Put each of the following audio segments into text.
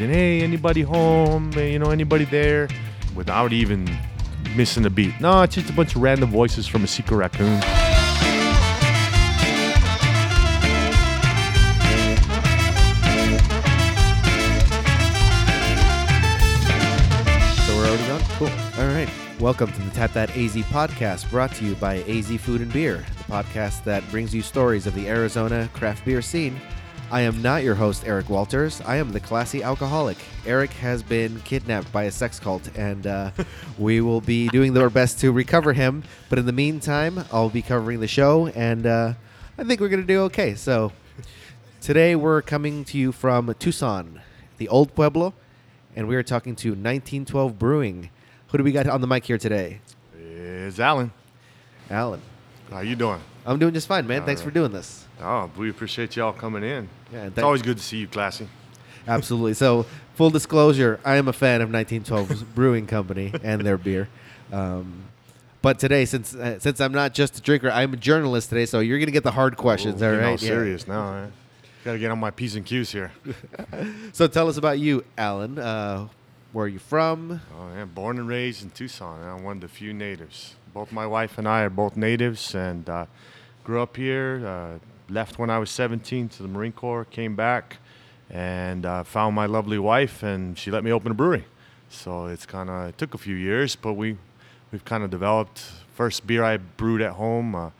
in, hey, anybody home? You know, anybody there? Without even missing a beat. No, it's just a bunch of random voices from a secret raccoon. So we're already gone? Cool. All right. Welcome to the Tap That AZ podcast brought to you by AZ Food and Beer, the podcast that brings you stories of the Arizona craft beer scene. I am not your host, Eric Walters. I am the classy alcoholic. Eric has been kidnapped by a sex cult, and uh, we will be doing our best to recover him. But in the meantime, I'll be covering the show, and uh, I think we're going to do okay. So today we're coming to you from Tucson, the old Pueblo, and we are talking to 1912 Brewing. Who do we got on the mic here today? It's Alan. Alan. How you doing? I'm doing just fine, man. Thanks for doing this. Oh, we appreciate y'all coming in. Yeah, It's always good to see you, Classy. Absolutely. So, full disclosure, I am a fan of 1912's Brewing Company and their beer. Um, but today, since uh, since I'm not just a drinker, I'm a journalist today. So you're gonna get the hard questions. Ooh, all right. Yeah. serious now. Eh? Got to get on my p's and q's here. So tell us about you, Alan. Uh, where are you from? Oh, yeah, born and raised in Tucson. I'm one of the few natives. Both my wife and I are both natives, and uh, grew up here. Left when I was 17 to the Marine Corps. Came back, and uh, found my lovely wife, and she let me open a brewery. So it's kind of it took a few years, but we we've kind of developed. First beer I brewed at home. Uh,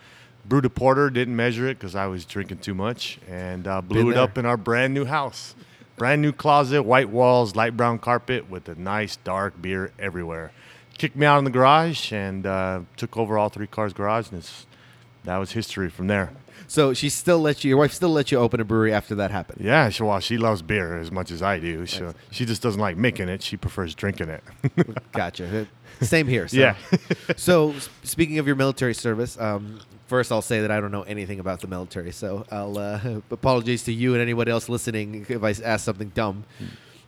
brewed a porter, didn't measure it because I was drinking too much, and uh, blew it up in our brand new house. Brand new closet, white walls, light brown carpet with a nice dark beer everywhere. Kicked me out in the garage and uh, took over all three cars' garage, and it's, that was history from there. So she still let you. Your wife still let you open a brewery after that happened. Yeah, she, well, she loves beer as much as I do. She, she just doesn't like making it; she prefers drinking it. Gotcha. Same here. So. Yeah. so speaking of your military service, um, first I'll say that I don't know anything about the military. So I'll uh, apologies to you and anyone else listening if I ask something dumb.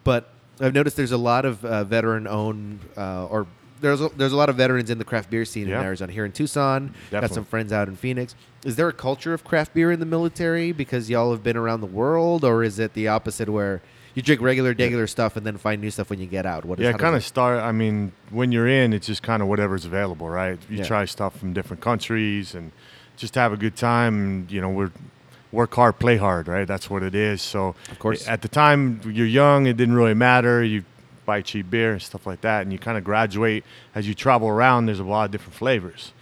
But I've noticed there's a lot of uh, veteran-owned uh, or there's a, there's a lot of veterans in the craft beer scene Yeah. in Arizona. Here in Tucson, got some friends out in Phoenix. Is there a culture of craft beer in the military because y'all have been around the world, or is it the opposite where you drink regular, regular stuff and then find new stuff when you get out? What is yeah, kind of start. I mean, when you're in, it's just kind of whatever's available, right? You Yeah. try stuff from different countries and just have a good time. And, you know, we're work hard, play hard, right? That's what it is. So, Of course. at the time you're young, it didn't really matter. You buy cheap beer and stuff like that, and you kind of graduate as you travel around. There's a lot of different flavors.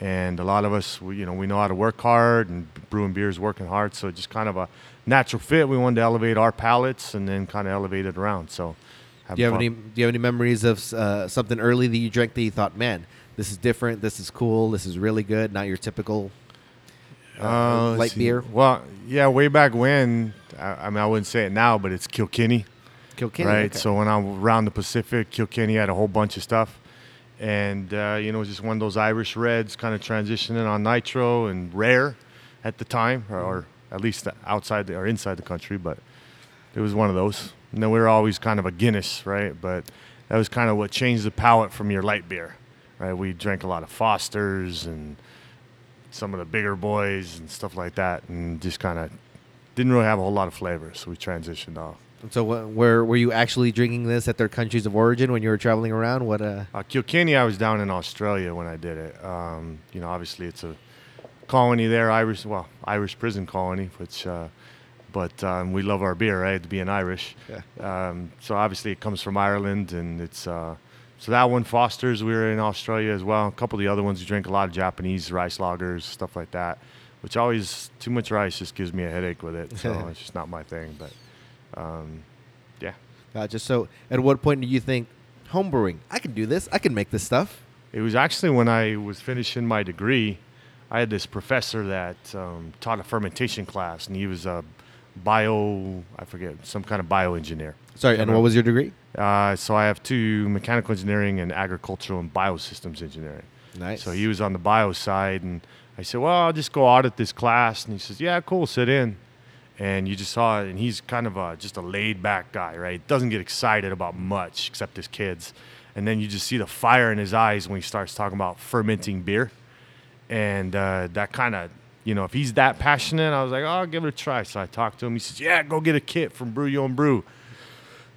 And a lot of us, we, you know, we know how to work hard, and brewing beer is working hard. So just kind of a natural fit. We wanted to elevate our palates and then kind of elevate it around. So, Do you have fun. any? Do you have any memories of uh, something early that you drank that you thought, man, this is different, this is cool, this is really good, not your typical uh, Uh, light see. beer? Well, yeah, way back when. I, I mean, I wouldn't say it now, but it's Kilkenny, Kilkenny, right? okay. So when I'm around the Pacific, Kilkenny had a whole bunch of stuff, and uh, you know, it was just one of those Irish reds, kind of transitioning on nitro and rare at the time, or, or at least outside the, or inside the country, but it was one of those. And then we were always kind of a Guinness, right? But that was kind of what changed the palate from your light beer, right? We drank a lot of Fosters and some of the bigger boys and stuff like that, and just kind of didn't really have a whole lot of flavor. So we transitioned off. So wh- where were you actually drinking this at their countries of origin when you were traveling around? What? Uh, Uh, Kilkenny, I was down in Australia when I did it. Um, you know, obviously it's a colony there, Irish, well, Irish prison colony, which, uh, but um, we love our beer, right? Being Irish. Yeah. Um, so obviously it comes from Ireland, and it's uh, so that one Foster's. We were in Australia as well. A couple of the other ones, we drink a lot of Japanese rice lagers, stuff like that. Which always too much rice just gives me a headache with it, so it's just not my thing. But um, yeah. gotcha. So at what point do you think homebrewing? I can do this. I can make this stuff. It was actually when I was finishing my degree. I had this professor that um, taught a fermentation class, and he was a bio, I forget, some kind of bioengineer. Sorry. And what was your degree? Uh, so I have two mechanical engineering and agricultural and biosystems engineering. Nice. So he was on the bio side, and I said, "Well, I'll just go audit this class." And he says, "Yeah, cool, sit in." And you just saw it, and he's kind of a, just a laid back guy, right? Doesn't get excited about much except his kids. And then you just see the fire in his eyes when he starts talking about fermenting beer, and uh, that kind of, you know, if he's that passionate, I was like, "Oh, I'll give it a try." So I talked to him. He says, "Yeah, go get a kit from Brew Your Own Brew."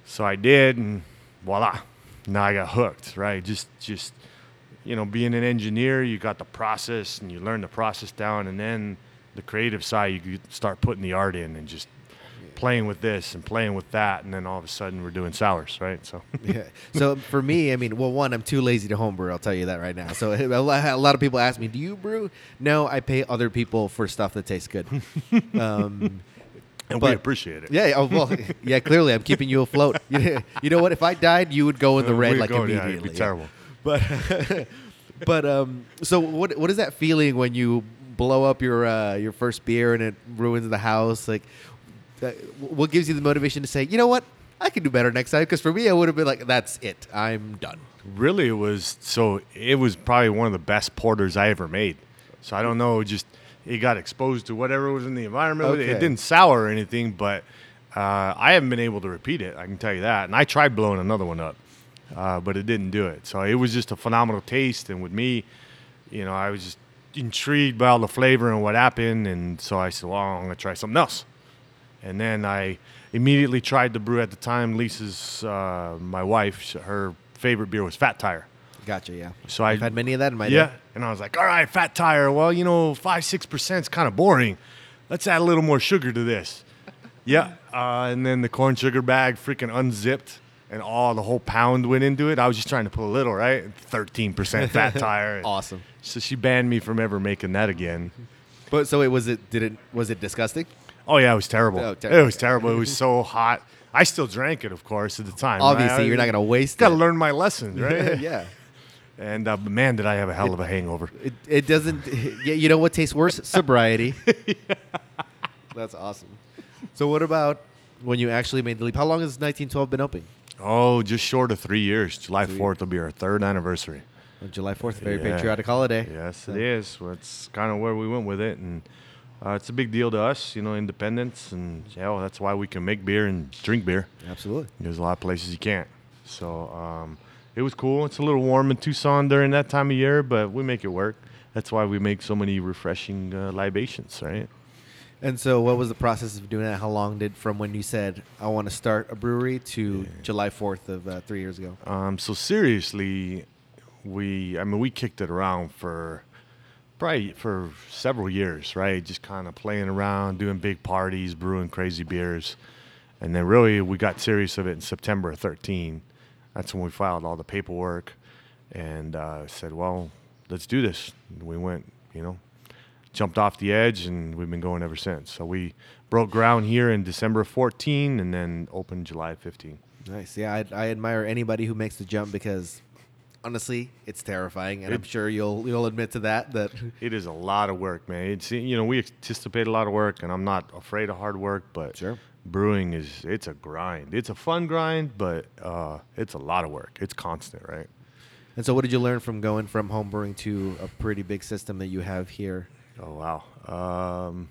So I did, and voila, now I got hooked. Right, just just you know, being an engineer, you got the process and you learn the process down, and then the creative side, you start putting the art in and just playing with this and playing with that, and then all of a sudden we're doing sours, right? So yeah. So for me, I mean, well, one, I'm too lazy to homebrew. I'll tell you that right now. So a lot of people ask me, "Do you brew?" No, I pay other people for stuff that tastes good. Um, and But- we appreciate it. yeah. Oh, well, yeah. Clearly, I'm keeping you afloat. You know what? If I died, you would go in the Uh, red we'd like go- yeah, immediately. it'd be terrible. But but um, so what what is that feeling when you blow up your uh, your first beer and it ruins the house? Like, uh, what gives you the motivation to say, you know what, I can do better next time? Because for me, I would have been like, that's it, I'm done. Really, it was so. It was probably one of the best porters I ever made. So I don't know, just it got exposed to whatever was in the environment. It- Okay. It didn't sour or anything, but uh, I haven't been able to repeat it. I can tell you that. And I tried blowing another one up, uh, but it didn't do it. So it was just a phenomenal taste. And with me, you know, I was just intrigued by all the flavor and what happened. And so I said, well, I'm gonna try something else. And then I immediately tried the brew at the time. Lisa's, uh, my wife, her favorite beer was Fat Tire. Gotcha. Yeah. So I I've had many of that in my yeah, day. and I was like, all right, Fat Tire. Well, you know, five six percent is kind of boring. Let's add a little more sugar to this. yeah, uh, and then the corn sugar bag freaking unzipped, and all the whole pound went into it. I was just trying to put a little, right? Thirteen percent Fat Tire. Awesome. So she banned me from ever making that again. But so it was it did it was it disgusting? Oh yeah, it was terrible. Oh, it was terrible. It was so hot. I still drank it, of course, at the time. Obviously, right? you're not gonna waste Got to it. learn my lesson, right? yeah. And uh, man, did I have a hell of a hangover. It, it doesn't. Yeah, you know what tastes worse? Sobriety. That's awesome. So what about when you actually made the leap? How long has 1912 been open? Oh, just short of three years. July Sweet. 4th will be our third anniversary. On July 4th, very Yeah. patriotic holiday. Yes, it is. Well, it's kind of where we went with it. And uh, it's a big deal to us, you know, independence. And yeah, well, that's why we can make beer and drink beer. Absolutely. There's a lot of places you can't. So um, it was cool. It's a little warm in Tucson during that time of year, but we make it work. That's why we make so many refreshing uh, libations, right? And so, what was the process of doing that? How long did from when you said I want to start a brewery to July 4th of uh, three years ago? Um, so seriously, we I mean we kicked it around for probably for several years, right? Just kind of playing around, doing big parties, brewing crazy beers, and then really we got serious of it in September of 13. That's when we filed all the paperwork and uh, said, well, let's do this. We went, you know, jumped off the edge, and we've been going ever since. So we broke ground here in December of 14, and then opened July 15. Nice. Yeah, I, I admire anybody who makes the jump because honestly, it's terrifying, and I'm sure you'll you'll admit to that. That It is a lot of work, man. It's you know we anticipate a lot of work, and I'm not afraid of hard work, but Sure. brewing is it's a grind. It's a fun grind, but uh, it's a lot of work. It's constant, right? And so, what did you learn from going from home brewing to a pretty big system that you have here? Oh wow. Um,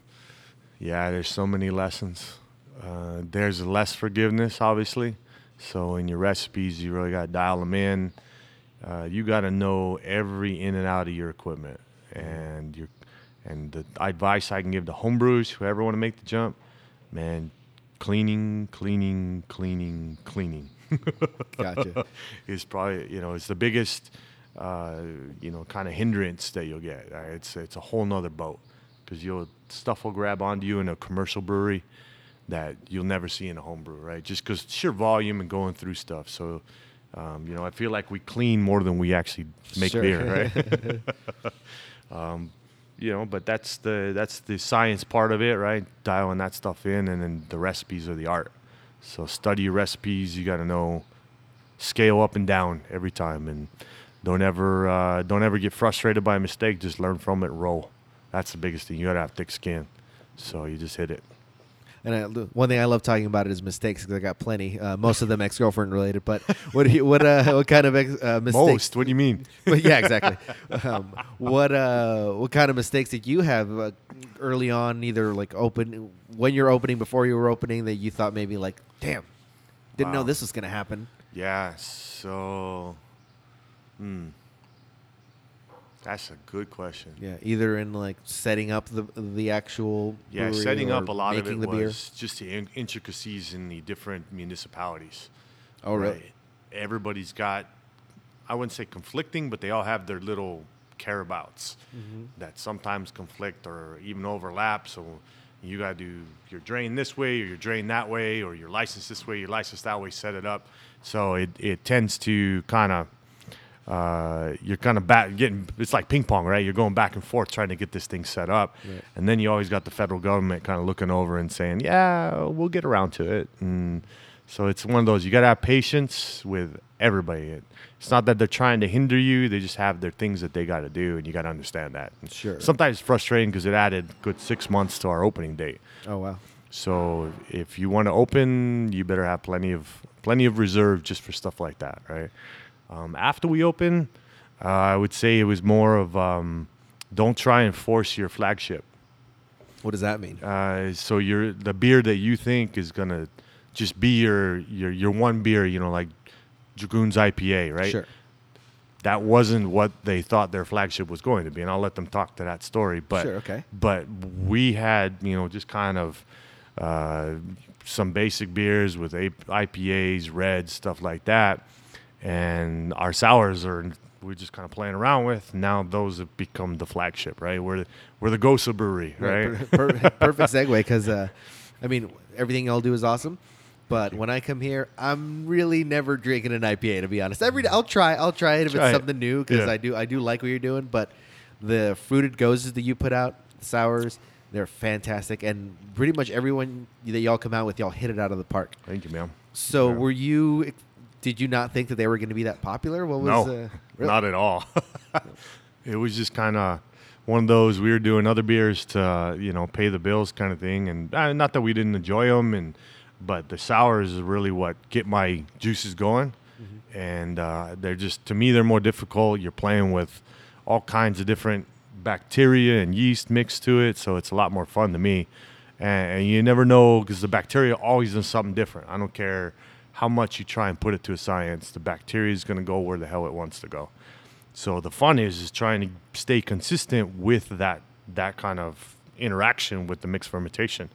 yeah, there's so many lessons. Uh, there's less forgiveness, obviously. So in your recipes, you really got to dial them in. Uh, you got to know every in and out of your equipment, and your and the advice I can give to homebrewers, whoever want to make the jump, man, cleaning, cleaning, cleaning, cleaning. Gotcha. is probably you know it's the biggest uh, you know kind of hindrance that you'll get. Uh, it's it's a whole nother boat because you'll stuff will grab onto you in a commercial brewery that you'll never see in a home brew, right? Just because sheer volume and going through stuff. So. Um, you know, I feel like we clean more than we actually make Sure. beer, right? um, you know, but that's the that's the science part of it, right? Dialing that stuff in, and then the recipes are the art. So study your recipes. You got to know scale up and down every time, and don't ever uh, don't ever get frustrated by a mistake. Just learn from it, roll. That's the biggest thing. You got to have thick skin, so you just hit it. And I, one thing I love talking about is mistakes because I got plenty. Uh, most of them ex girlfriend related. But what you, what uh, what kind of ex, uh, mistakes? Most. What do you mean? But yeah, exactly. um, what uh, what kind of mistakes did you have uh, early on? Either like open when you're opening, before you were opening, that you thought maybe like, damn, didn't know this was gonna happen. Yeah. So, hmm. That's a good question. Yeah, either in like setting up the the actual Yeah, setting up a lot of it the beer. was just the in- intricacies in the different municipalities. Oh, really? Right. Everybody's got, I wouldn't say conflicting, but they all have their little careabouts Mm-hmm. that sometimes conflict or even overlap. So you got to do your drain this way or your drain that way or your license this way, your license that way, set it up. So it, it tends to kind of, uh, you're kind of back getting, it's like ping pong, right? You're going back and forth trying to get this thing set up. Right. And then you always got the federal government kind of looking over and saying, yeah, we'll get around to it. And so it's one of those, you got to have patience with everybody. It- It's not that they're trying to hinder you, they just have their things that they got to do, and you got to understand that. And Sure. Sometimes it's frustrating because it added good six months to our opening date. Oh wow. So if you want to open, you better have plenty of plenty of reserve just for stuff like that, right? Um, after we open, uh, I would say it was more of um, don't try and force your flagship. What does that mean? Uh, so your the beer that you think is gonna just be your your your one beer, you know, like Dragoon's IPA, right? Sure. That wasn't what they thought their flagship was going to be, and I'll let them talk to that story. But Sure, okay. but we had you know just kind of uh, some basic beers with IPAs, reds, stuff like that, and our sours are we're just kind of playing around with. Now those have become the flagship, right? We're we're the Gosa Brewery, right? per- per- perfect segue because uh, I mean everything y'all do is awesome. But when I come here, I'm really never drinking an IPA. To be honest, every day I'll try. I'll try it if Try it's it. something new because Yeah. I do. I do like what you're doing. But the fruited gozes that you put out, sours, they're fantastic, and pretty much everyone that y'all come out with, y'all hit it out of the park. Thank you, ma'am. So Yeah. were you? Did you not think that they were going to be that popular? What was? no, uh, really? not at all. it was just kind of one of those we were doing other beers to uh, you know pay the bills kind of thing, and uh, not that we didn't enjoy them, and but the sours is really what get my juices going, Mm-hmm. and uh, they're just to me they're more difficult. You're playing with all kinds of different bacteria and yeast mixed to it, so it's a lot more fun to me. And, and you never know because the bacteria always does something different. I don't care how much you try and put it to a science, the bacteria is going to go where the hell it wants to go. So the fun is is trying to stay consistent with that that kind of interaction with the mixed fermentation,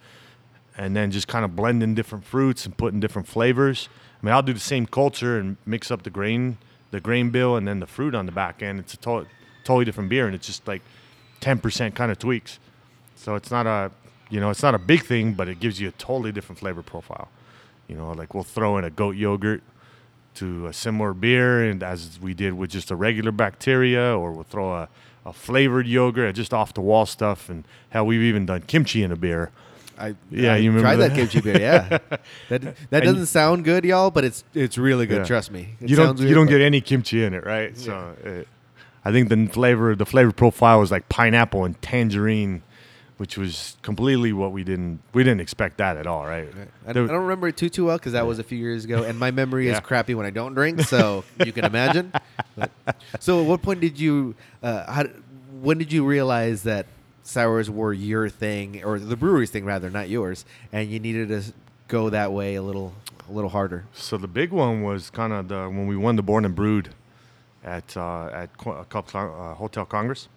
and then just kind of blending different fruits and putting different flavors. I mean, I'll do the same culture and mix up the grain, the grain bill, and then the fruit on the back end. It's a to- totally different beer, and it's just like ten percent kind of tweaks. So it's not a you know it's not a big thing, but it gives you a totally different flavor profile. You know, like we'll throw in a goat yogurt to a similar beer, and as we did with just a regular bacteria, or we'll throw a, a flavored yogurt, just off the wall stuff, and hell, we've even done kimchi in a beer. I, Yeah, I you remember tried that that? kimchi beer. Yeah, that that doesn't sound good, y'all, but it's it's really good. Yeah. Trust me. It you don't sounds you don't get any kimchi in it, right? So uh, I think the flavor the flavor profile was like pineapple and tangerine, which was completely what we didn't we didn't expect that at all, right? I, I don't remember it too too well because that was a few years ago, and my memory is crappy when I don't drink. So you can imagine. But- so, at what point did you? Uh, how, when did you realize that sours were your thing, or the brewery's thing rather, not yours, and you needed to go that way a little, a little harder? So the big one was kind of the when we won the Born and Brewed at uh, at uh, uh, Hotel Congress.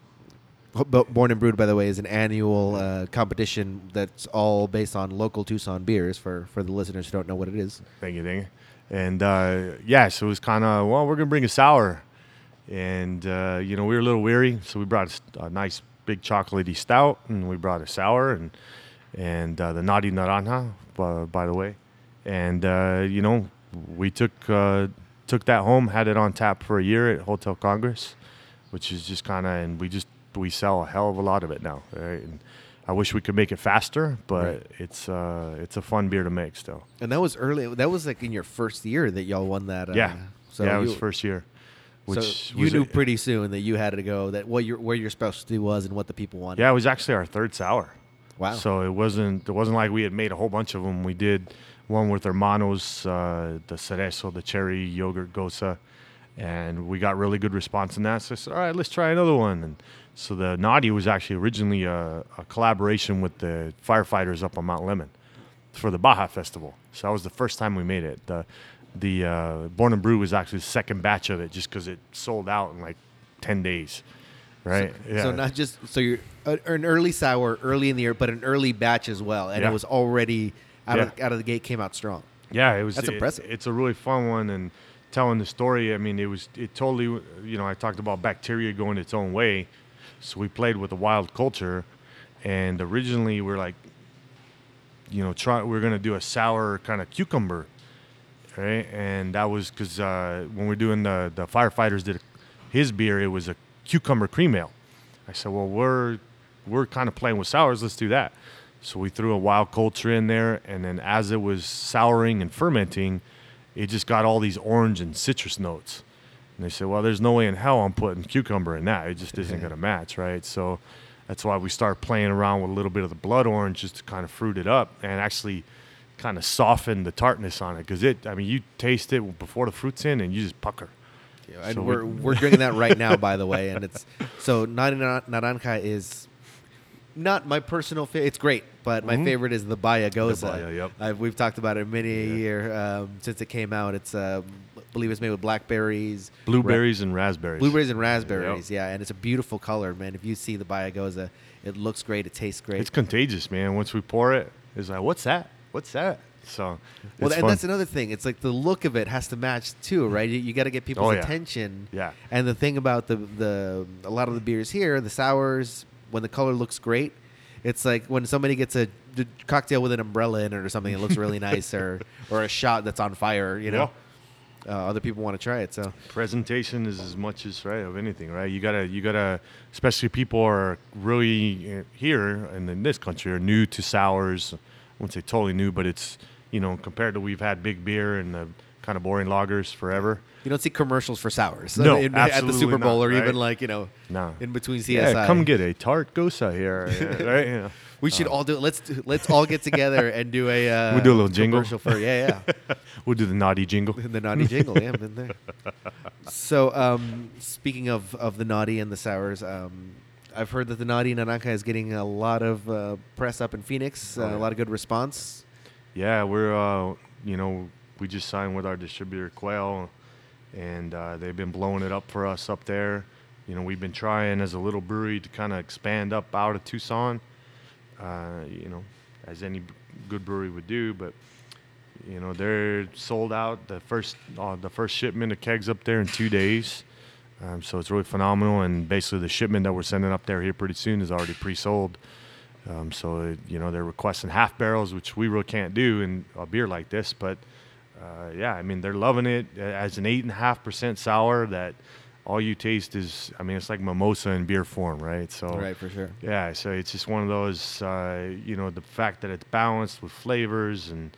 Born and Brewed, by the way, is an annual uh, competition that's all based on local Tucson beers. For for the listeners who don't know what it is. Thank you, thank you. And uh, yeah, so it was kind of well, we're gonna bring a sour, and uh, you know we were a little weary, so we brought a nice big chocolatey stout, and we brought a sour, and and uh, the Naughty Naranja, uh, by the way, and uh, you know we took uh, took that home, had it on tap for a year at Hotel Congress, which is just kind of, and we just we sell a hell of a lot of it now. Right? And I wish we could make it faster, but Right. it's uh, it's a fun beer to make still. And that was early. That was like in your first year that y'all won that. Uh, yeah, So yeah, it you, was first year. Which so you knew a- pretty soon that you had to go. That what your where your specialty was and what the people wanted. Yeah, it was actually our third sour. Wow. So it wasn't it wasn't like we had made a whole bunch of them. We did one with Hermanos, uh, the cerezo, the cherry yogurt gosa, and we got really good response in that. So I said, all right, let's try another one. And so the Naughty was actually originally a, a collaboration with the firefighters up on Mount Lemmon for the Baja Festival. So that was the first time we made it. The the uh, Born and Brew was actually the second batch of it, just because it sold out in like ten days. right? So, so not just so you're uh, an early sour early in the year, but an early batch as well, and Yeah. it was already out of out of the gate came out strong. Yeah, it was. That's it- impressive. It's a really fun one, and telling the story. I mean, it was it totally. You know, I talked about bacteria going its own way, so we played with the wild culture, and originally we're like, you know, try we're gonna do a sour kind of cucumber, right? And that was because uh, when we're doing the the firefighters did his beer, it was a cucumber cream ale. I said, well, we're we're kind of playing with sours. Let's do that. So we threw a wild culture in there, and then as it was souring and fermenting, it just got all these orange and citrus notes. And they said, well, there's no way in hell I'm putting cucumber in that. It just isn't going to match, right? So that's why we start playing around with a little bit of the blood orange just to kind of fruit it up and actually kind of soften the tartness on it. Because it, I mean, you taste it before the fruit's in, and you just pucker. Yeah, and So we're we- we're drinking that right now, by the way, and it's so Naranja is not my personal favorite. It's great, but my Mhm. favorite is the Bayagosa. The Baya, yep. I've, we've talked about it many a Yeah. year um, since it came out. It's I believe it's made with blackberries, Blueberries and raspberries. blueberries and raspberries. Yeah, and it's a beautiful color, man. If you see the Bayagosa, it looks great. It tastes great. It's contagious, man. Once we pour it, it's like, what's that? What's that? So, well, and fun. that's another thing. It's like the look of it has to match too, right? You, you got to get people's Oh, yeah. attention. Yeah. And the thing about the the a lot of the beers here, the sours, when the color looks great, it's like when somebody gets a d- cocktail with an umbrella in it or something, it looks really nice, or or a shot that's on fire. You know, uh, other people want to try it. So presentation is as much as right of anything, right? You gotta, you gotta, especially people are really uh, here and in this country are new to sours. I wouldn't say totally new, but it's you know compared to we've had big beer and the kind of boring lagers forever. you don't see commercials for sours. No, in- at the Super Bowl not, or even right? like you know No. in between CSI. Yeah, come get a tart gosa here, yeah, right? Yeah. We should all do. Let's let's all get together and do a. Uh, We'll do a little jingle. commercial for yeah yeah. We'll do the naughty jingle. the naughty jingle. Yeah, I've been there. So, um, speaking of, of the naughty and the sours, um, I've heard that the naughty Naranja is getting a lot of uh, press up in Phoenix, Oh, uh, a lot of good response. Yeah, we're uh, you know we just signed with our distributor Quail, and uh, they've been blowing it up for us up there. You know, we've been trying as a little brewery to kind of expand up out of Tucson. Uh, you know, as any good brewery would do, but you know they're sold out the first uh, the first shipment of kegs up there in two days. Um, so it's really phenomenal, and basically the shipment that we're sending up there here pretty soon is already pre-sold. Um, so it, you know they're requesting half barrels, which we really can't do in a beer like this. But uh, yeah, I mean they're loving it as an eight and a half percent sour. That all you taste is, I mean, it's like mimosa in beer form, right? So Right, for sure. yeah, so it's just one of those, uh, you know, the fact that it's balanced with flavors and,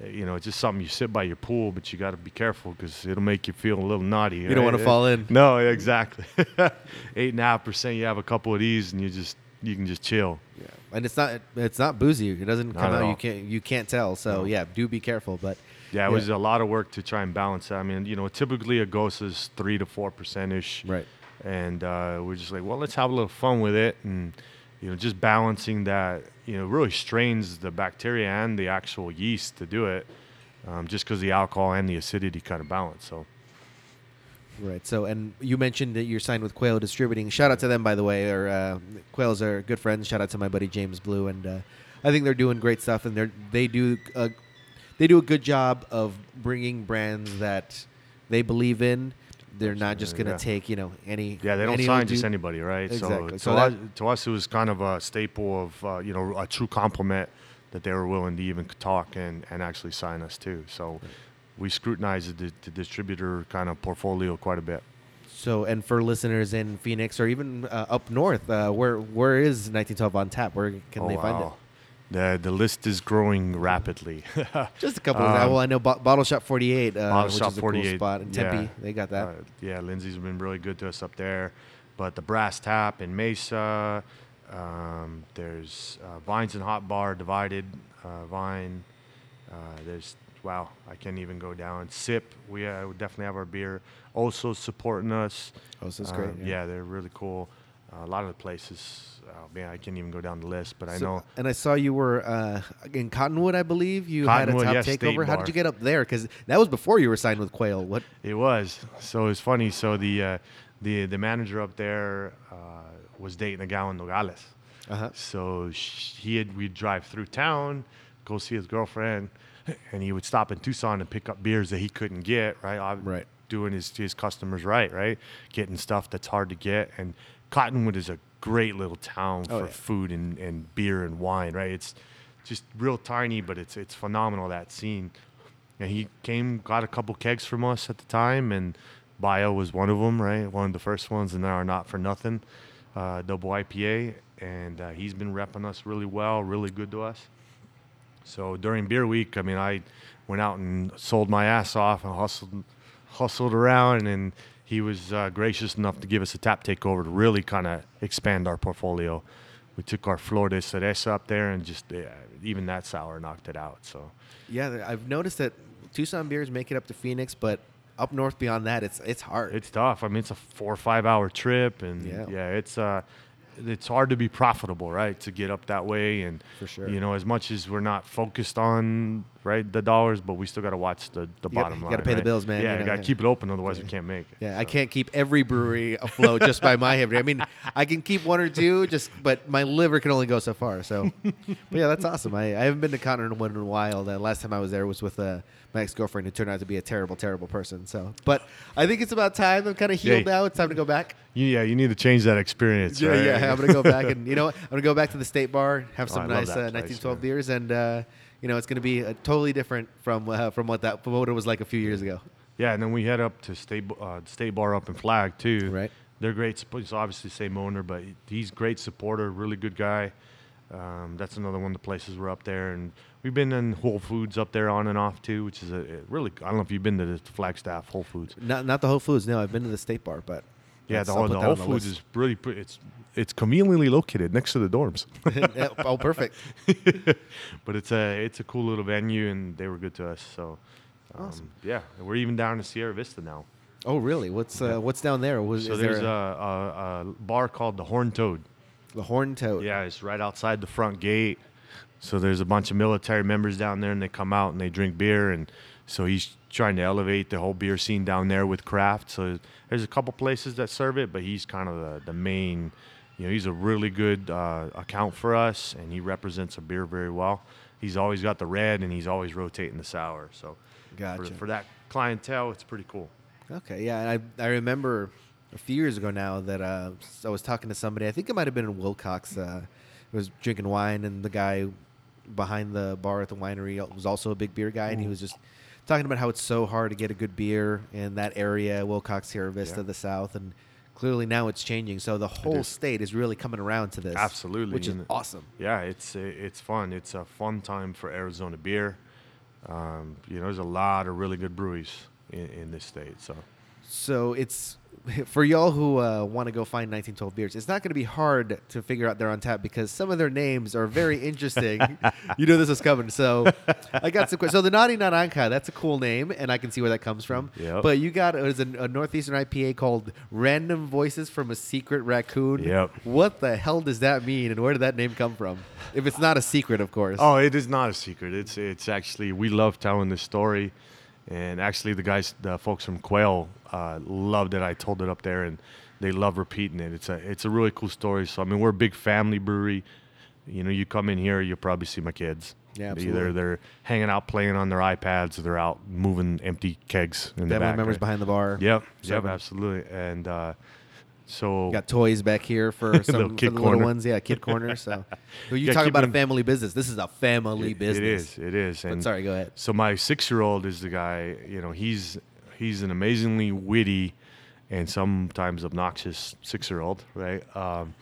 uh, you know, it's just something you sit by your pool, but you got to be careful because it'll make you feel a little naughty. You don't wanna fall in. No, exactly. Eight and a half percent. You have a couple of these, and you just you can just chill. Yeah, and it's not it's not boozy. It doesn't Not come out. You can't you can't tell. So No. yeah, do be careful. But Yeah, it was a lot of work to try and balance that. I mean, you know, typically a gose is three to four percent ish. right. and uh, we're just like, well, let's have a little fun with it, and you know, just balancing that, you know, really strains the bacteria and the actual yeast to do it, um, just because the alcohol and the acidity kind of balance. So Right. So, and you mentioned that you're signed with Quail Distributing. Shout out to them, by the way. Or uh, Quails are good friends. Shout out to my buddy James Blue, and uh, I think they're doing great stuff, and they they do a, they do a good job of bringing brands that they believe in. They're not just going to yeah. take you know any yeah, they don't sign just anybody, right? Exactly. So, So to, us, that- to us, it was kind of a staple of uh, you know a true compliment that they were willing to even talk and, and actually sign us too. So we scrutinized the, the distributor kind of portfolio quite a bit. So, and for listeners in Phoenix or even uh, up north, uh, where where is 1912 on tap? Where can oh, they find it? The the list is growing rapidly. Just a couple. of Um, Well, I know Bo- Bottle Shop 48, uh, Bottle which Shop is a 48, cool spot in Tempe. yeah. They got that. Uh, yeah, Lindsay's been really good to us up there. But the Brass Tap in Mesa, um, there's uh, Vines and Hot Bar divided. Uh, Vine, uh, there's wow, I can't even go down. Sip, we uh, we definitely have our beer. Also supporting us. Oh, so that's great, Um, yeah. yeah. they're really cool. A lot of the places, oh, man, I can't even go down the list, but I know. And I saw you were uh, in Cottonwood, I believe. You Cottonwood, had a top takeover. How did you get up there? Because that was before you were signed with Quail. What? It was. So it's funny. So the uh, the the manager up there uh, was dating a gal in Nogales. Uh-huh. So sh- he had we'd drive through town, go see his girlfriend, and he would stop in Tucson and pick up beers that he couldn't get. Right, Ob- Right. Doing his his customers right, right, getting stuff that's hard to get. And Cottonwood is a great little town Oh, for yeah. food and, and beer and wine. Right, it's just real tiny, but it's it's phenomenal that scene. And he came, got a couple kegs from us at the time, and Bio was one of them, right? One of the first ones, and they are not for nothing, uh, double IPA, and uh, he's been repping us really well, really good to us. So during beer week, I mean, I went out and sold my ass off and hustled, hustled around, and he was uh, gracious enough to give us a tap takeover to really kind of expand our portfolio. We took our Flor de Cereza up there, and just uh, even that sour knocked it out. So. Yeah, I've noticed that Tucson beers make it up to Phoenix, but up north beyond that, it's it's hard. It's tough. I mean, it's a four or five hour trip, and Yeah. yeah, it's uh, it's hard to be profitable, right? To get up that way, and For sure. you know, as much as we're not focused on right the dollars, but we still got to watch the the gotta- bottom you line. gotta pay the bills, man, Yeah, you you know, got to yeah. keep it open, otherwise we can't make it. Yeah, I can't keep every brewery afloat just by my head. I mean, I can keep one or two, just but my liver can only go so far. So, but yeah, that's awesome. I, I haven't been to Continental in a while. The last time I was there was with uh, my ex girlfriend, who turned out to be a terrible, terrible person. So, but I think it's about time. I'm kind of healed Yeah. now. It's time to go back. Yeah, you need to change that experience. Yeah, right? yeah. I'm gonna go back and you know what? I'm gonna go back to the state bar, have Oh, some love nice uh, 1912 yeah. beers, and uh, you know it's gonna be uh, totally different from uh, from what that from what it was like a few years ago. Yeah, and then we head up to State uh, State Bar up in Flag too. Right. They're great. It's obviously the same owner, but he's great supporter, really good guy. Um, that's another one of the places we're up there, and we've been in Whole Foods up there on and off too, which is a, a really. I don't know if you've been to the Flagstaff Whole Foods. Not not the Whole Foods. No, I've been to the state bar, but Yeah, the I'll whole, put the Whole Foods is really pretty. It's it's conveniently located next to the dorms. Oh, perfect. but it's a it's a cool little venue, and they were good to us. So, um, Awesome. Yeah, and we're even down to Sierra Vista now. Oh, really? What's uh, what's down there? Was, So is there's there a, a, a bar called the Horn Toad. the Horn Toad? Yeah, it's right outside the front gate. So there's a bunch of military members down there, and they come out and they drink beer, and so he's trying to elevate the whole beer scene down there with craft. So there's a couple places that serve it, but he's kind of the, the main. You know, he's a really good uh, account for us, and he represents a beer very well. He's always got the red, and he's always rotating the sour. So Gotcha. for, for that clientele, it's pretty cool. Okay, yeah, and I I remember a few years ago now that uh, I was talking to somebody. I think it might have been in Willcox. Uh, was drinking wine, and the guy behind the bar at the winery was also a big beer guy, and he was just talking about how it's so hard to get a good beer in that area, Willcox, Sierra Vista, Yeah. the South, and clearly now it's changing. So the whole is. state is really coming around to this, Absolutely, which is and- awesome. Yeah, it's it's fun. It's a fun time for Arizona beer. Um, you know, there's a lot of really good breweries in, in this state. So So it's for y'all who uh, want to go find 1912 beers. It's not going to be hard to figure out they're on tap because some of their names are very interesting. you know this is coming. So I got some. que- So the Naughty Naranja, that's a cool name, and I can see where that comes from. Yep. But you got it was a, a northeastern IPA called Random Voices from a Secret Raccoon. Yep. What the hell does that mean, and where did that name come from? If it's not a secret, of course. Oh, it is not a secret. It's it's actually we love telling this story, and actually the guys, the folks from Quail, uh, loved that I told it up there, and they love repeating it. It's a it's a really cool story. So I mean, we're a big family brewery. You know, you come in here, you'll probably see my kids. Yeah, Either absolutely. they're hanging out playing on their iPads, or they're out moving empty kegs in the Family back. members right? behind the bar. Yep, yep, absolutely. And uh, so Got toys back here for some Little for kid the little corner. ones. Yeah, kid corner. So Well, you talk about a family business. This is a family It- business. It is. It is. But And sorry, go ahead. So my six-year-old is the guy. You know, he's he's an amazingly witty and sometimes obnoxious six-year-old, right? Um,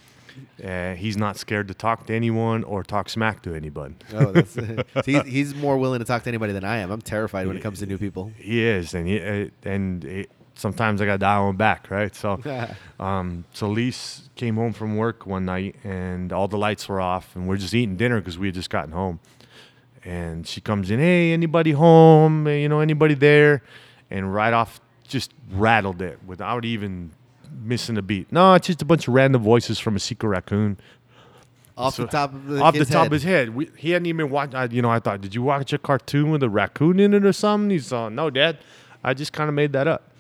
and he's not scared to talk to anyone or talk smack to anybody. Oh, that's so he's, he's more willing to talk to anybody than I am. I'm terrified when it comes to new people. He is, and he uh, and it, sometimes I got to dial him back, right? So, um, so Lise came home from work one night, and all the lights were off, and we're just eating dinner because we had just gotten home. And she comes in, hey, anybody home? You know, anybody there? And right off, just rattled it without even missing a beat. No, it's just a bunch of random voices from a secret raccoon Off So- the top of the off the top head. of his head. We, he hadn't even watched. I, you know, I thought, did you watch a cartoon with a raccoon in it or something? He's uh, no, Dad. I just kind of made that up.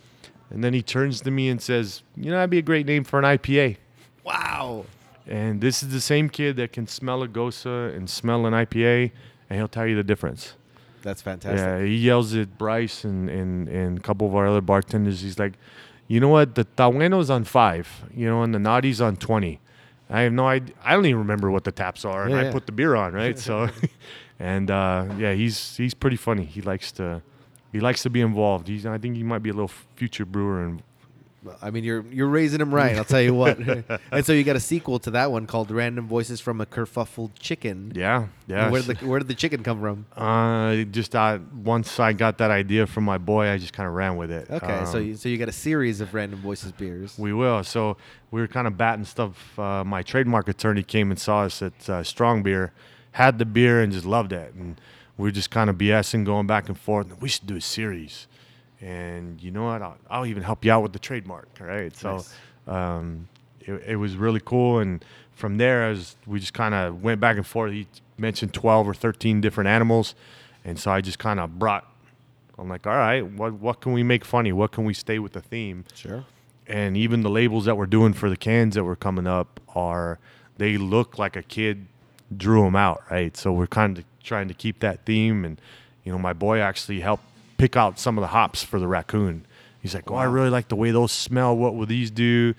And then he turns to me and says, "You know, that'd be a great name for an IPA." Wow. And this is the same kid that can smell a Gosa and smell an IPA, and he'll tell you the difference. That's fantastic. Yeah, he yells at Bryce and, and, and a couple of our other bartenders. He's like, you know what? The Tabueno's on five, you know, and the Naughty's on 20. I have no idea. I don't even remember what the taps are. and Yeah, I put the beer on, right? so, and uh, yeah, he's he's pretty funny. He likes to he likes to be involved. He's I think he might be a little future brewer and I mean, you're you're raising him right. I'll tell you what. and so you got a sequel to that one called "Random Voices from a Kerfuffled Chicken." yeah, yeah. Where did the where did the chicken come from? uh, just uh, once I got that idea from my boy, I just kind of ran with it. Okay, so Um, you, so you got a series of Random Voices beers. We will. So we were kind of batting stuff. Uh, my trademark attorney came and saw us at uh, Strong Beer, had the beer and just loved it, and we were just kind of BSing, going back and forth. We should do a series, and you know what? I'll, I'll even help you out with the trademark. All right. So Nice. um, it, it was really cool, and from there, as we just kind of went back and forth. He mentioned twelve or thirteen different animals, and so I just kind of brought. I'm like, all right, what what can we make funny? What can we stay with the theme? Sure. and even the labels that we're doing for the cans that were coming up are they look like a kid drew them out right so we're kind of trying to keep that theme and you know my boy actually helped pick out some of the hops for the raccoon he's like oh i really like the way those smell what will these do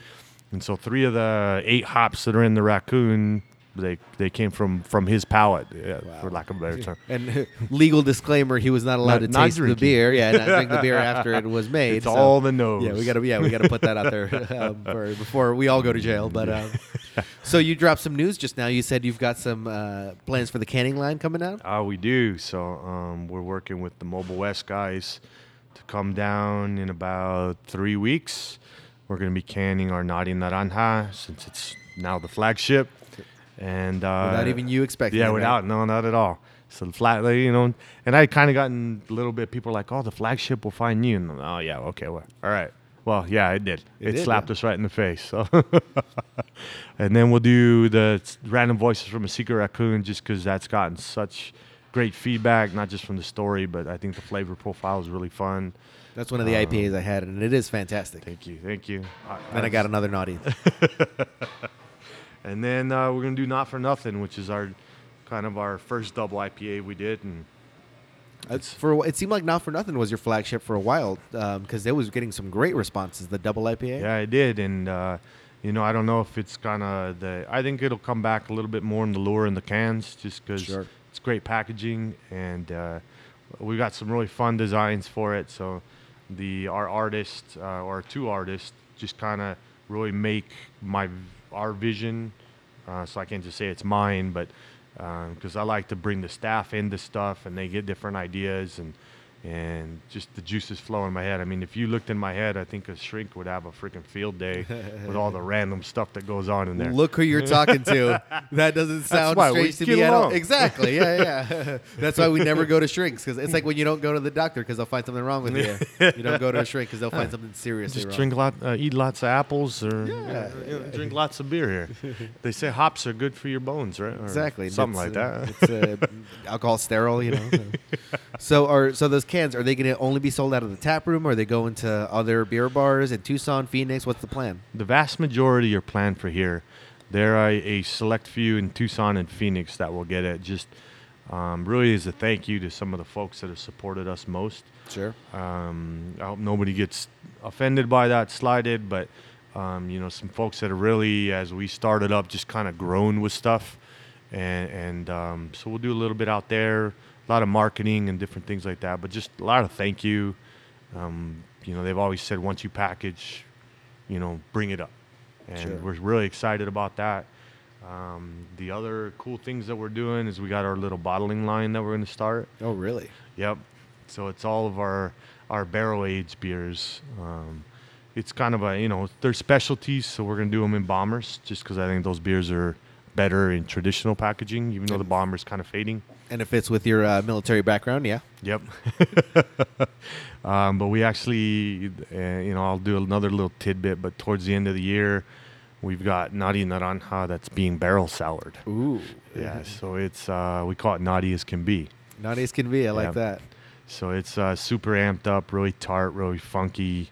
and so three of the eight hops that are in the raccoon they they came from from his palate yeah, for lack of a better term And legal disclaimer: he was not allowed Not- to taste the beer. Yeah, not drink the beer after it was made. it's so- all the nose Yeah, we gotta yeah we gotta put that out there um, for, before we all go to jail. But um, so you dropped some news just now. You said you've got some uh, plans for the canning line coming out. Uh, we do. So um, we're working with the Mobile West guys to come down in about three weeks. We're going to be canning our Naughty Naranja since it's now the flagship. And uh, Without even you expecting yeah, it, right? without no, not at all. So the like, you know, and I kind of gotten a little bit. People are like, oh, the flagship will find you. And I'm, oh yeah, okay, well, all right. Well, yeah, it did. It It, did, slapped yeah. us right in the face. So, and then we'll do the random voices from a secret raccoon, just because that's gotten such great feedback, not just from the story, but I think the flavor profile is really fun. That's one of the IPAs I had, and it is fantastic. Thank you, thank you. Then I got another naughty. And then uh, we're gonna do not for nothing, which is our kind of our first double IPA we did, and It's for it seemed like not for nothing was your flagship for a while because it was getting some great responses. The double IPA. Yeah, I did, and uh, you know, I don't know if it's kind of the. I think it'll come back a little bit more in the lure in the cans, just because Sure. it's great packaging, and uh, we got some really fun designs for it. So, the our artist uh, or two artists just kind of really make my our vision. Uh, so I can't just say it's mine, but Um, because I like to bring the staff into stuff and they get different ideas and and just the juices flow in my head. I mean, if you looked in my head, I think a shrink would have a freaking field day with all the random stuff that goes on in there. Look who you're talking to. That doesn't sound strange to me at all. Exactly. Yeah, yeah. That's why we never go to shrinks because it's like when you don't go to the doctor because they'll find something wrong with you. You don't go to a shrink because they'll find something seriously Just wrong. drink lot, uh, eat lots of apples, or Yeah. you know, drink lots of beer here. they say hops are good for your bones, right? Or Exactly. something It's, like uh, that. it's uh, alcohol sterile, you know. so are so those cans are they going to only be sold out of the tap room or are they going to other beer bars in Tucson, Phoenix? What's the plan? the vast majority are planned for here. There are a select few in Tucson and Phoenix that will get it. Just um, really is a thank you to some of the folks that have supported us most. Sure. Um, I hope nobody gets offended by that, slighted, but um, you know, some folks that are really, as we started up, just kind of grown with stuff, and and um, so we'll do a little bit out there, a lot of marketing and different things like that, but just a lot of thank you. Um, you know, they've always said once you package, you know, bring it up, and Sure. we're really excited about that. Um, the other cool things that we're doing is we got our little bottling line that we're going to start. Oh, really? Yep. So it's all of our our barrel aged beers. Um, it's kind of a you know they're specialties, so we're gonna do them in bombers, just because I think those beers are better in traditional packaging, even though the bomber's kind of fading. And it fits with your uh, military background, yeah. Yep. um, but we actually, uh, you know, I'll do another little tidbit. But towards the end of the year, we've got Naughty Naranja that's being barrel soured. Ooh. Yeah. So it's uh, we call it naughty as can be. Naughty as can be. I like that. So it's uh, super amped up, really tart, really funky,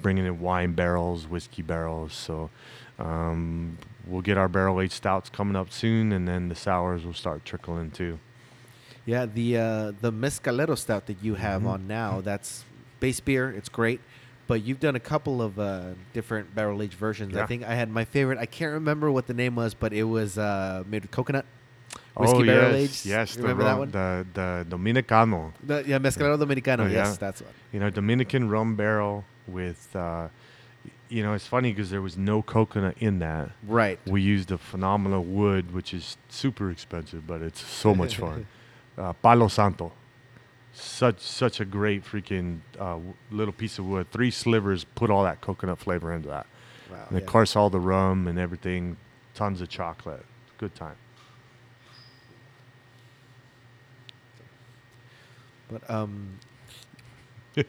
bringing in wine barrels, whiskey barrels. So um, we'll get our barrel aged stouts coming up soon, and then the sours will start trickling too. Yeah, the uh, the Mescalero stout that you have Mhm. on now, that's base beer. It's great, but you've done a couple of uh, different barrel aged versions. I think I had my favorite. I can't remember what the name was, but it was uh, made with coconut. Whiskey oh barrel yes, aged. yes. You the remember that one? The the Dominicano. The, yeah, Mescalero Dominicano. Oh, Yes, yeah. that's one. you know, Dominican rum barrel with, uh, you know, it's funny because there was no coconut in that. Right. We used a phenomenal wood, which is super expensive, but it's so much fun. Uh, Palo Santo, such such a great freaking uh, little piece of wood. Three slivers put all that coconut flavor into that, Wow. and yeah. of course all the rum and everything. Tons of chocolate. Good time. But um,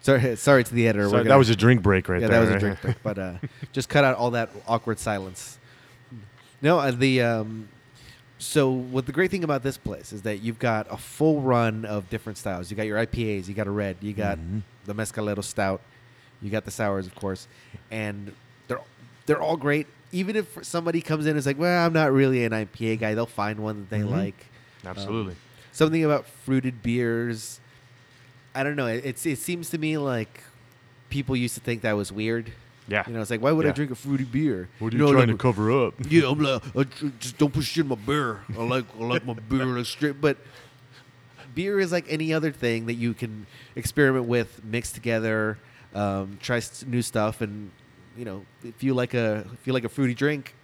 sorry, sorry to the editor. So We're that was a drink break right yeah, there. that was a drink break. But uh, just cut out all that awkward silence. No, uh, the um, so what the great thing about this place is that you've got a full run of different styles. You got your IPAs, you got a red, you got Mhm. the Mescalero Stout, you got the sours, of course, and they're they're all great. Even if somebody comes in and is like, "Well, I'm not really an IPA guy," they'll find one that they Mhm. like. Absolutely. Something about fruited beers. I don't know. It, it's it seems to me like people used to think that was weird. yeah. You know, it's like, why would I drink a fruity beer? what are You you, know, trying like- to cover up? Yeah, I'm like, I just don't put shit in my beer. I like, I like my beer like straight. But beer is like any other thing that you can experiment with, mix together, um, try new stuff, and you know, if you like a, if you like a fruity drink,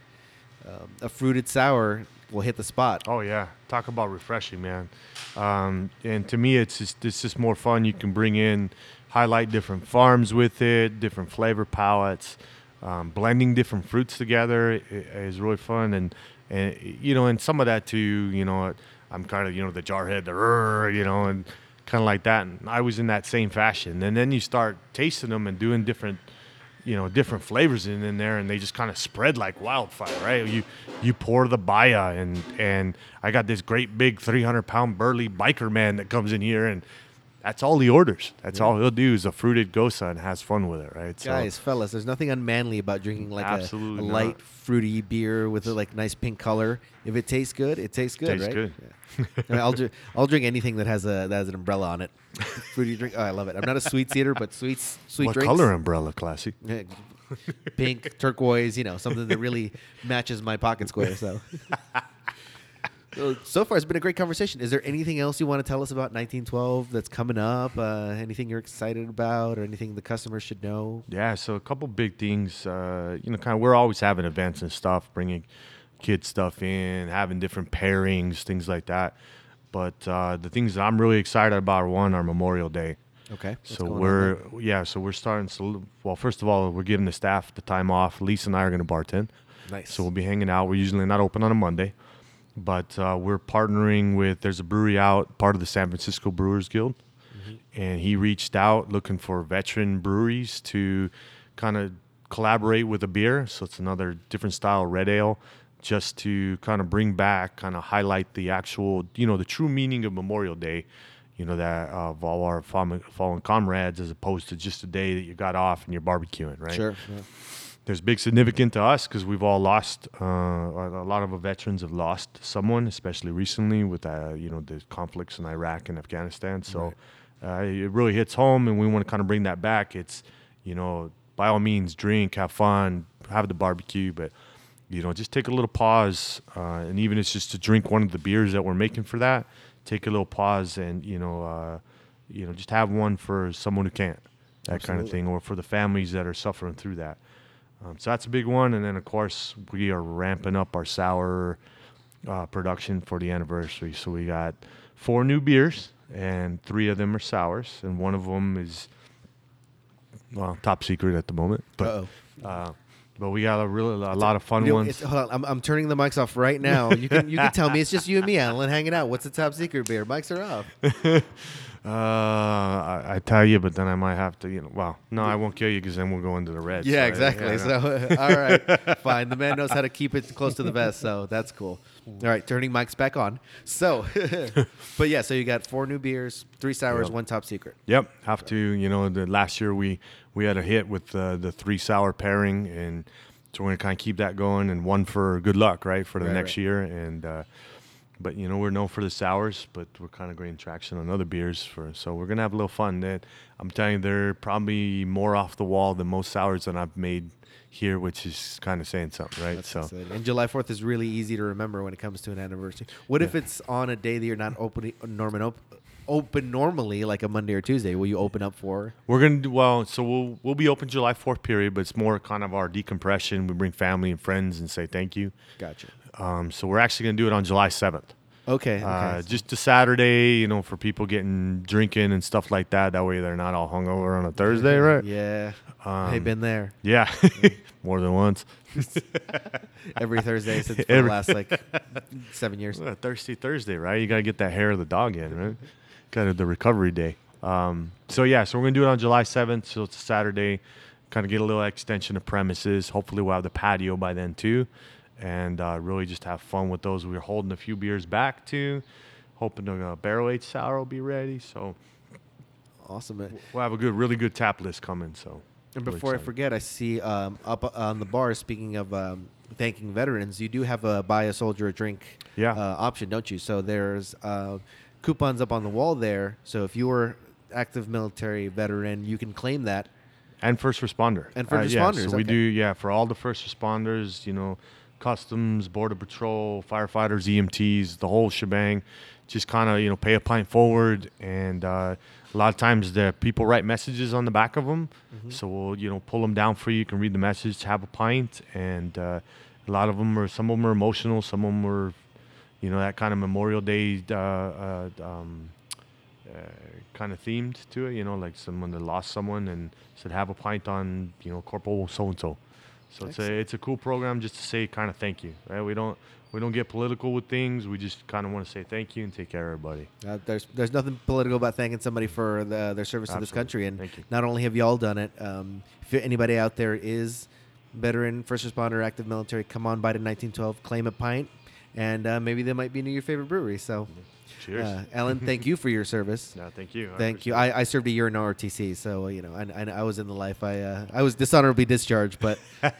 um, a fruited sour will hit the spot. Oh yeah, talk about refreshing, man. Um, and to me, it's just it's just more fun. You can bring in, highlight different farms with it, different flavor palettes, um, blending different fruits together is really fun. And and you know, and some of that too. You know, I'm kind of you know the jarhead, the you know, and kind of like that. And I was in that same fashion. And then you start tasting them and doing different you know different flavors in, in there and they just kind of spread like wildfire right you you pour the baya and and i got this great big 300 pound burly biker man that comes in here and that's all he orders that's all he'll do is a fruited gose and has fun with it right Guys, fellas, there's nothing unmanly about drinking like a, a light, not. fruity beer with a like nice pink color. If it tastes good, it tastes good, Tastes right? good. Yeah. I mean, I'll, dr- I'll drink anything that has a that has an umbrella on it. Fruity drink. Oh, I love it. I'm not a sweets eater, but sweets, sweet what drinks. color umbrella classy Yeah, Pink, turquoise, you know, something that really matches my pocket square. So. So- So far, it's been a great conversation. Is there anything else you want to tell us about 1912 that's coming up? Uh, anything you're excited about, or anything the customers should know? Yeah, so a couple big things. Uh, you know, kind of we're always having events and stuff, bringing kid stuff in, having different pairings, things like that. But uh, the things that I'm really excited about are one, our Memorial Day. Okay. So we're yeah, so we're starting. So well, first of all, we're giving the staff the time off. Lisa and I are going to bartend, nice. so we'll be hanging out. We're usually not open on a Monday, but uh, we're partnering with. There's a brewery out, part of the San Francisco Brewers Guild, Mm-hmm. and he reached out looking for veteran breweries to kind of collaborate with a beer. So it's another different style red ale, just to kind of bring back, kind of highlight the actual, you know, the true meaning of Memorial Day. You know that uh, of all our fallen, comrades, as opposed to just a day that you got off and you're barbecuing, right? Sure. yeah. there's big significant to us because we've all lost uh, a lot of the veterans have lost someone especially recently with uh, you know the conflicts in iraq and afghanistan so uh, it really hits home and we want to kind of bring that back it's you know by all means drink have fun have the barbecue but you know just take a little pause uh, and even if it's just to drink one of the beers that we're making for that take a little pause and you know uh, you know just have one for someone who can't that kind of thing or for the families that are suffering through that um, so that's a big one. And then, of course, we are ramping up our sour uh, production for the anniversary. So we got four new beers, and three of them are sours, and one of them is well top secret at the moment. But uh, but we got a really a lot of fun You know, ones. hold on, I'm, I'm turning the mics off right now. You can you can tell me it's just you and me, Alan, hanging out. What's the top secret beer? Mics are off. Uh, I, I tell you, but then I might have to, you know. Well, no, I won't kill you because then we'll go into the red. Yeah, so, exactly. yeah, So, all right, fine. The man knows how to keep it close to the vest, so that's cool. All right, turning mics back on. So, but yeah, so you got four new beers, three sours, Yep. one top secret. Yep, have to. You know, the last year we we had a hit with uh, the three sour pairing, and so we're gonna kind of keep that going, and one for good luck, right, for the Right, next right. year, and. Uh, but you know we're known for the sours, but we're kind of gaining traction on other beers for. So we're gonna have a little fun. That I'm telling you, they're probably more off the wall than most sours that I've made here, which is kind of saying something, right? That's so exciting. And July 4th is really easy to remember when it comes to an anniversary. What if it's on a day that you're not open, Norman, op- open normally, like a Monday or Tuesday? Will you open up for? We're gonna do well. So we'll we'll be open July Fourth period, but it's more kind of our decompression. We bring family and friends and say thank you. Gotcha. Um, so we're actually gonna do it on July seventh. Okay. okay. Uh, just a Saturday, you know, for people getting drinking and stuff like that. That way they're not all hungover on a Thursday, right? Yeah. Um, I've been there Yeah, more than once. every Thursday since for the last like seven years. Well, Thirsty Thursday, right? You got to get that hair of the dog in, right? Kind of the recovery day. Um, so yeah, so we're gonna do it on July seventh. So it's a Saturday. Kind of get a little extension of premises. Hopefully, we'll have the patio by then too, and uh, really just have fun with those. We're holding a few beers back too, hoping the uh, barrel aged sour will be ready. So Awesome. man. we'll have a good, really good tap list coming. So And really before I forget, I see um, up on the bar. Speaking of um, thanking veterans, you do have a buy a soldier a drink Yeah. uh, option, don't you? So there's uh, coupons up on the wall there. So if you were active military veteran, you can claim that. and first responder And first yeah, responders, so we okay. do yeah for all the first responders you know customs border patrol firefighters emts the whole shebang just kind of you know pay a pint forward and uh, a lot of times the people write messages on the back of them Mm-hmm. so we'll you know pull them down for you you can read the message have a pint and uh, a lot of them are some of them are emotional some of them were you know that kind of memorial day uh, uh, um, uh, kind of themed to it, you know, like someone that lost someone and said have a pint on, you know, Corporal so and so. So it's a it's a cool program just to say kind of thank you. Right? We don't we don't get political with things. We just kind of want to say thank you and take care of everybody. Uh, there's there's nothing political about thanking somebody for the, their service to this country, and not only have you all done it. Um, if anybody out there is veteran, first responder, active military, come on by to 1912, claim a pint, and uh, maybe they might be near your favorite brewery. So, Cheers. uh, Alan, thank you for your service. no, thank you. I Thank you. I, I served a year in ROTC, so uh, you know, I, I, I was in the life. I uh, I was dishonorably discharged, but.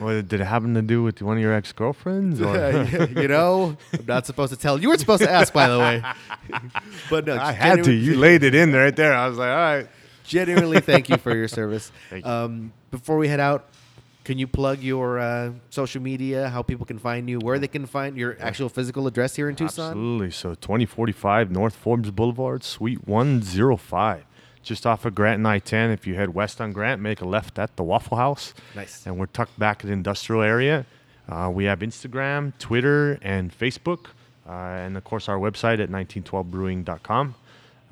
Well, did it happen to do with one of your ex girlfriends? you know, I'm not supposed to tell. You weren't supposed to ask, by the way. but no, I had to. You laid it in there, right there. I was like, all right. genuinely thank you for your service. Thank you. Um, before we head out, can you plug your uh, social media, how people can find you, where they can find your actual physical address here in Tucson? Absolutely. So 2045 North Forbes Boulevard, Suite 105. Just off of Grant and I-10. If you head west on Grant, make a left at the Waffle House. Nice. And we're tucked back in the industrial area. Uh, we have Instagram, Twitter, and Facebook. Uh, and of course, our website at 1912brewing.com.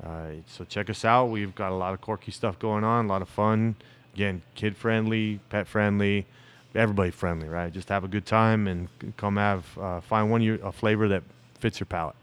Uh, so check us out. We've got a lot of quirky stuff going on, a lot of fun. Again, kid friendly, pet friendly, everybody friendly, right? Just have a good time and come have uh, find one you, a flavor that fits your palate.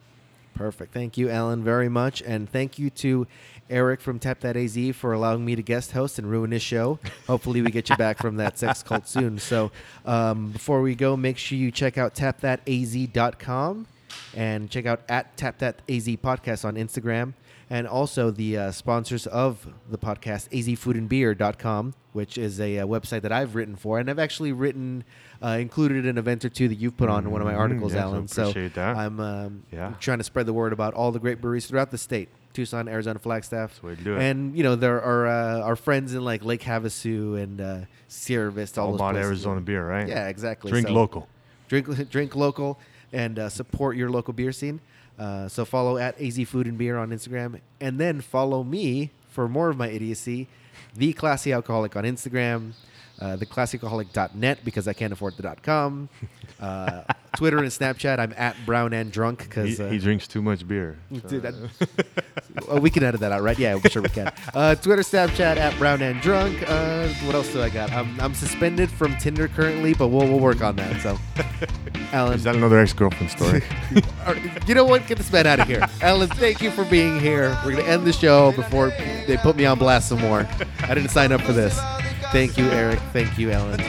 Perfect. Thank you, Alan, very much. And thank you to Eric from Tap That AZ for allowing me to guest host and ruin his show. Hopefully, we get you back from that sex cult soon. So, um, before we go, make sure you check out tapthataz.com and check out at Tap That AZ podcast on Instagram. And also the uh, sponsors of the podcast, azfoodandbeer.com, which is a, uh website that I've written for. And I've actually written, uh, included an event or two that you've put on in one of my Mhm, articles, yeah, Alan. So. I'm um, Yeah. trying to spread the word about all the great breweries throughout the state. Tucson, Arizona, Flagstaff, the way to do it. and you know there are uh, our friends in like Lake Havasu and uh, Sierra Vista. All, all about. Arizona beer, right? Yeah, exactly. Drink So local. drink drink local, and uh, support your local beer scene. Uh, so follow at AZ Food and Beer on Instagram, and then follow me for more of my idiocy, the Classy Alcoholic on Instagram, uh, theclassyalcoholic.net because I can't afford the .com, uh, Twitter and Snapchat. I'm at Brown and Drunk He, because he drinks too much beer. Dude, that, we can edit that out, right? Yeah, I'm sure we can. Uh, Twitter, Snapchat at Brown and Drunk. Uh, what else do I got? I'm, I'm suspended from Tinder currently, but we'll, we'll work on that. So, Alan, Is that another ex-girlfriend story? you know what? Get this man out of here. Alan, thank you for being here. We're gonna end the show before they put me on blast some more. I didn't sign up for this. Thank you, Eric. Thank you, Alan.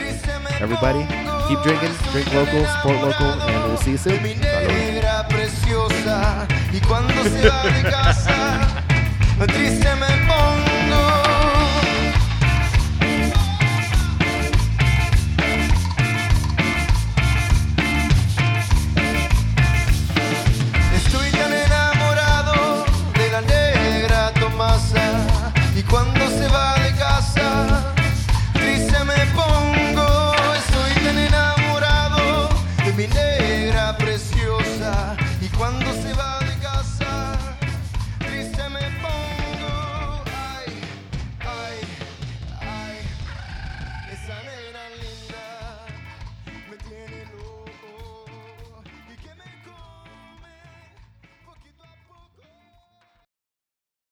Everybody, keep drinking, drink local, support local, and we'll see you soon. mi de